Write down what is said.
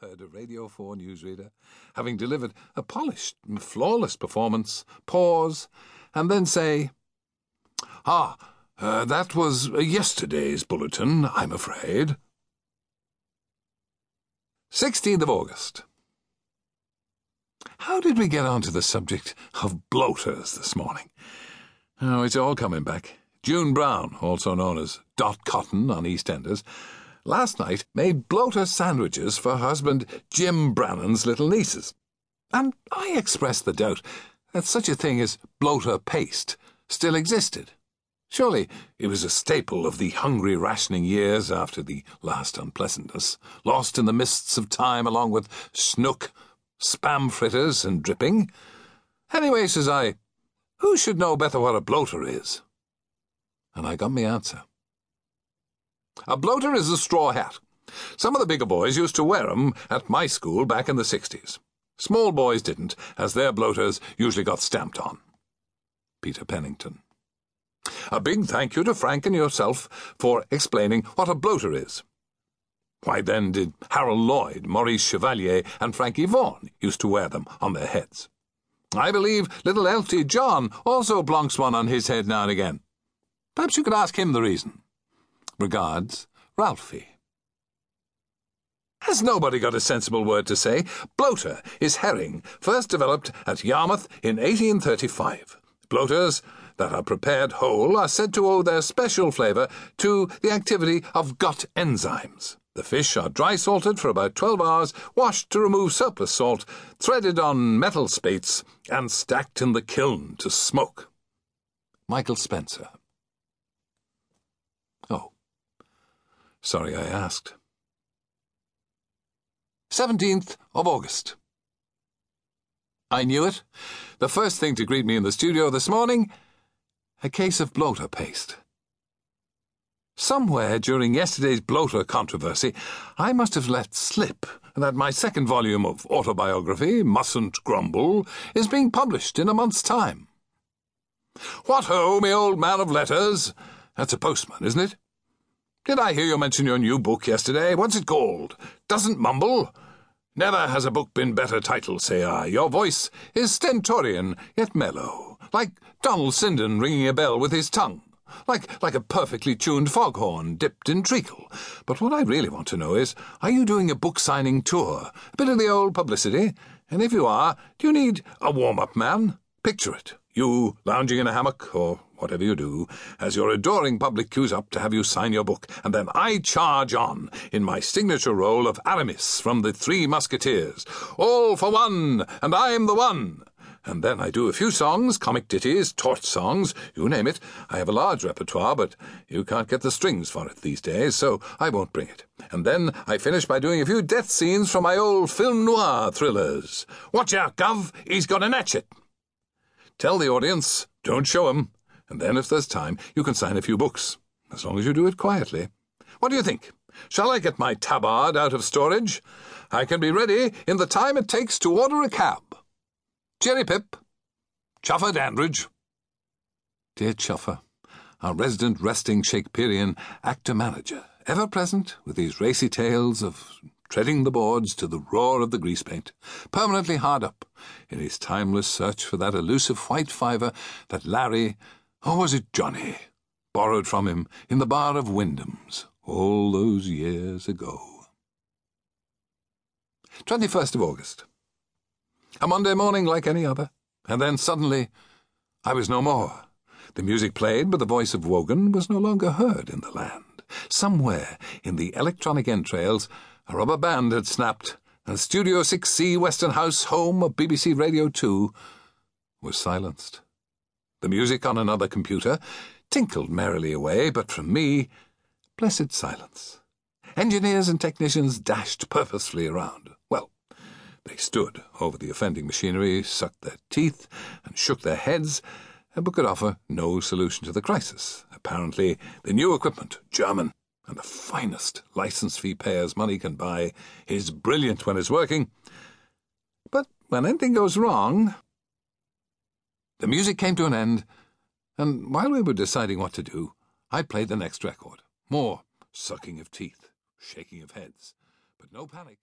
heard a Radio 4 newsreader, having delivered a polished, and flawless performance, pause, and then say, Ah, uh, that was yesterday's bulletin, I'm afraid. 16th of August. How did we get on to the subject of bloaters this morning? Oh, it's all coming back. June Brown, also known as Dot Cotton on EastEnders, last night made bloater sandwiches for husband Jim Brannan's little nieces. And I expressed the doubt that such a thing as bloater paste still existed. Surely it was a staple of the hungry rationing years after the last unpleasantness, lost in the mists of time along with snoek, spam fritters, and dripping. Anyway, says I, who should know better what a bloater is? And I got me answer. A bloater is a straw hat. Some of the bigger boys used to wear 'em at my school back in the 60s. Small boys didn't, as their bloaters usually got stamped on. Peter Pennington. A big thank you to Frank and yourself for explaining what a bloater is. Why then did Harold Lloyd, Maurice Chevalier, and Frankie Vaughan used to wear them on their heads? I believe little Elty John also blonks one on his head now and again. Perhaps you could ask him the reason. Regards, Ralphie. Has nobody got a sensible word to say? Bloater is herring, first developed at Yarmouth in 1835. Bloaters that are prepared whole are said to owe their special flavour to the activity of gut enzymes. The fish are dry salted for about 12 hours, washed to remove surplus salt, threaded on metal spates, and stacked in the kiln to smoke. Michael Spencer. Oh. Sorry I asked. 17th of August. I knew it. The first thing to greet me in the studio this morning a case of bloater paste. Somewhere during yesterday's bloater controversy, I must have let slip that my second volume of autobiography, Mustn't Grumble, is being published in a month's time. What ho, me old man of letters! That's a postman, isn't it? Did I hear you mention your new book yesterday? What's it called? Doesn't mumble? Never has a book been better titled, say I. Your voice is stentorian, yet mellow, like Donald Sinden ringing a bell with his tongue, like like a perfectly tuned foghorn dipped in treacle. But what I really want to know is, are you doing a book signing tour? A bit of the old publicity? And if you are, do you need a warm-up man? Picture it. You lounging in a hammock, or whatever you do, as your adoring public queues up to have you sign your book, and then I charge on in my signature role of Aramis from the Three Musketeers. All for one, and I'm the one. And then I do a few songs, comic ditties, torch songs, you name it. I have a large repertoire, but you can't get the strings for it these days, so I won't bring it. And then I finish by doing a few death scenes from my old film noir thrillers. Watch out, Gov, he's got an hatchet. Tell the audience, don't show 'em, and then if there's time, you can sign a few books, as long as you do it quietly. What do you think? Shall I get my tabard out of storage? I can be ready in the time it takes to order a cab. Cherry Pip, Chuffer Dandridge. Dear Chuffer, our resident resting Shakespearean actor manager, ever present with his racy tales of treading the boards to the roar of the grease paint, permanently hard up in his timeless search for that elusive white fiver that Larry, or was it Johnny, borrowed from him in the bar of Wyndham's all those years ago. 21st of August. A Monday morning like any other, and then suddenly I was no more. The music played, but the voice of Wogan was no longer heard in the land. Somewhere in the electronic entrails, a rubber band had snapped, and Studio 6C Western House, home of BBC Radio 2, was silenced. The music on another computer tinkled merrily away, but from me, blessed silence. Engineers and technicians dashed purposefully around. Well, they stood over the offending machinery, sucked their teeth, and shook their heads, but could offer no solution to the crisis. Apparently, the new equipment, German, and the finest license fee payers money can buy, is brilliant when it's working. But when anything goes wrong. The music came to an end, and while we were deciding what to do, I played the next record. More sucking of teeth, shaking of heads, but no panic.